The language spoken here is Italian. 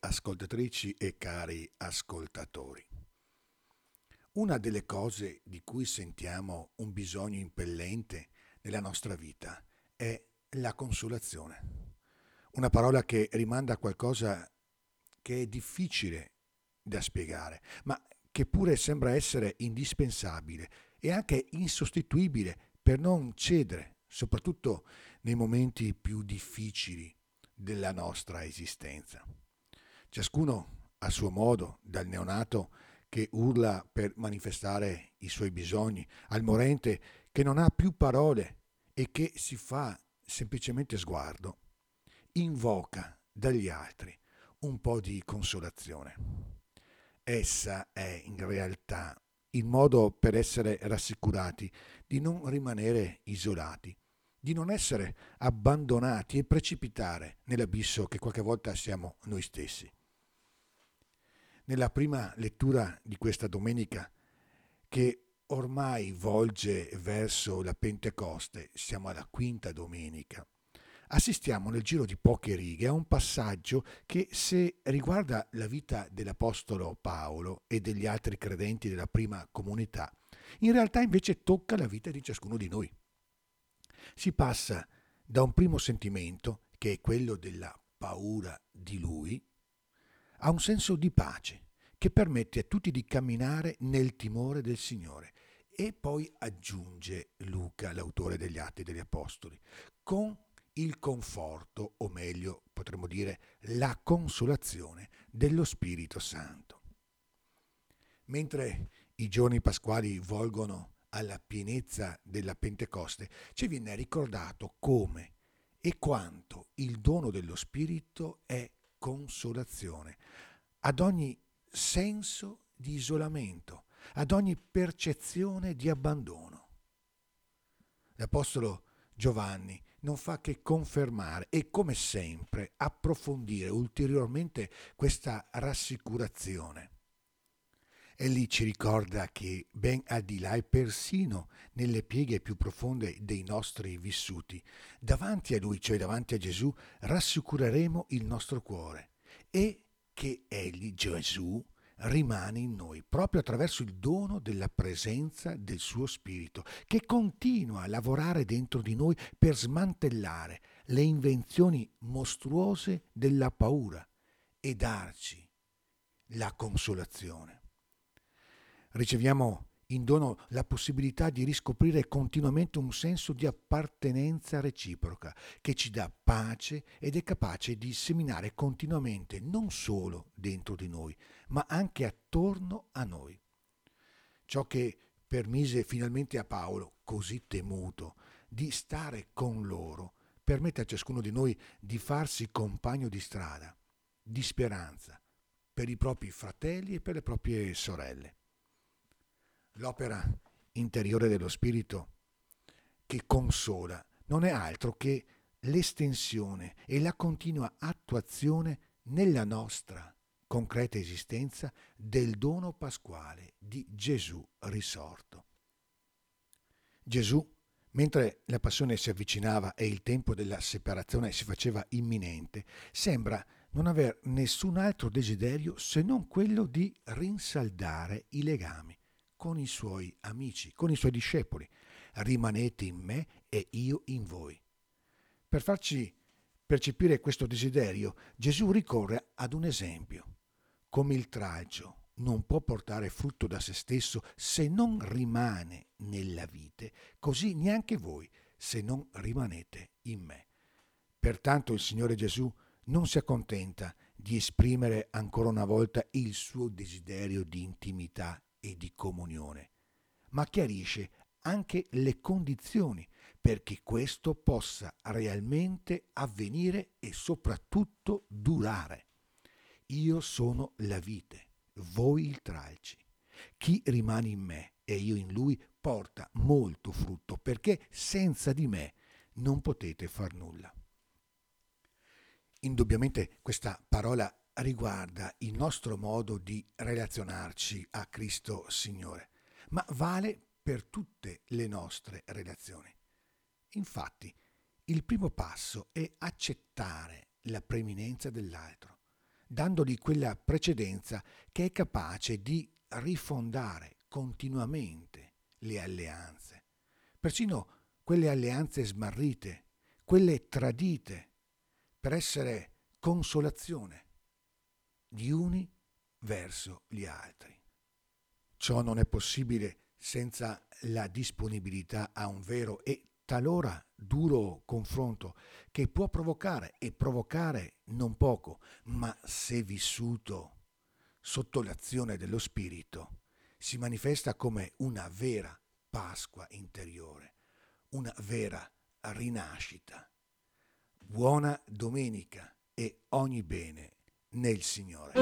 ascoltatrici e cari ascoltatori. Una delle cose di cui sentiamo un bisogno impellente nella nostra vita è la consolazione. Una parola che rimanda a qualcosa che è difficile da spiegare, ma che pure sembra essere indispensabile e anche insostituibile per non cedere, soprattutto nei momenti più difficili della nostra esistenza. Ciascuno a suo modo, dal neonato che urla per manifestare i suoi bisogni, al morente che non ha più parole e che si fa semplicemente sguardo, invoca dagli altri un po' di consolazione. Essa è in realtà il modo per essere rassicurati di non rimanere isolati, di non essere abbandonati e precipitare nell'abisso che qualche volta siamo noi stessi. Nella prima lettura di questa domenica, che ormai volge verso la Pentecoste, siamo alla quinta domenica, assistiamo nel giro di poche righe a un passaggio che se riguarda la vita dell'Apostolo Paolo e degli altri credenti della prima comunità, in realtà invece tocca la vita di ciascuno di noi. Si passa da un primo sentimento, che è quello della paura di lui, a un senso di pace che permette a tutti di camminare nel timore del Signore. E poi aggiunge Luca, l'autore degli Atti degli Apostoli, con il conforto, o meglio potremmo dire la consolazione dello Spirito Santo. Mentre i giorni pasquali volgono alla pienezza della Pentecoste, ci viene ricordato come e quanto il dono dello Spirito è consolazione ad ogni senso di isolamento, ad ogni percezione di abbandono. L'Apostolo Giovanni non fa che confermare e come sempre approfondire ulteriormente questa rassicurazione. E lì ci ricorda che ben al di là e persino nelle pieghe più profonde dei nostri vissuti, davanti a Lui, cioè davanti a Gesù, rassicureremo il nostro cuore e che Egli, Gesù, rimane in noi proprio attraverso il dono della presenza del suo Spirito, che continua a lavorare dentro di noi per smantellare le invenzioni mostruose della paura e darci la consolazione. Riceviamo in dono la possibilità di riscoprire continuamente un senso di appartenenza reciproca che ci dà pace ed è capace di seminare continuamente non solo dentro di noi, ma anche attorno a noi. Ciò che permise finalmente a Paolo, così temuto, di stare con loro, permette a ciascuno di noi di farsi compagno di strada, di speranza, per i propri fratelli e per le proprie sorelle. L'opera interiore dello Spirito che consola non è altro che l'estensione e la continua attuazione nella nostra concreta esistenza del dono pasquale di Gesù risorto. Gesù, mentre la passione si avvicinava e il tempo della separazione si faceva imminente, sembra non aver nessun altro desiderio se non quello di rinsaldare i legami con i suoi amici, con i suoi discepoli. Rimanete in me e io in voi. Per farci percepire questo desiderio, Gesù ricorre ad un esempio. Come il tralcio non può portare frutto da se stesso se non rimane nella vite, così neanche voi se non rimanete in me. Pertanto il Signore Gesù non si accontenta di esprimere ancora una volta il suo desiderio di intimità e di comunione, ma chiarisce anche le condizioni perché questo possa realmente avvenire e soprattutto durare. Io sono la vite, voi il tralci. Chi rimane in me e io in lui porta molto frutto perché senza di me non potete far nulla. Indubbiamente questa parola riguarda il nostro modo di relazionarci a Cristo Signore, ma vale per tutte le nostre relazioni. Infatti, il primo passo è accettare la preeminenza dell'altro, dandogli quella precedenza che è capace di rifondare continuamente le alleanze, persino quelle alleanze smarrite, quelle tradite, per essere consolazione di uni verso gli altri. Ciò non è possibile senza la disponibilità a un vero e talora duro confronto che può provocare e provocare non poco, ma se vissuto sotto l'azione dello Spirito, si manifesta come una vera Pasqua interiore, una vera rinascita. Buona domenica e ogni bene nel Signore.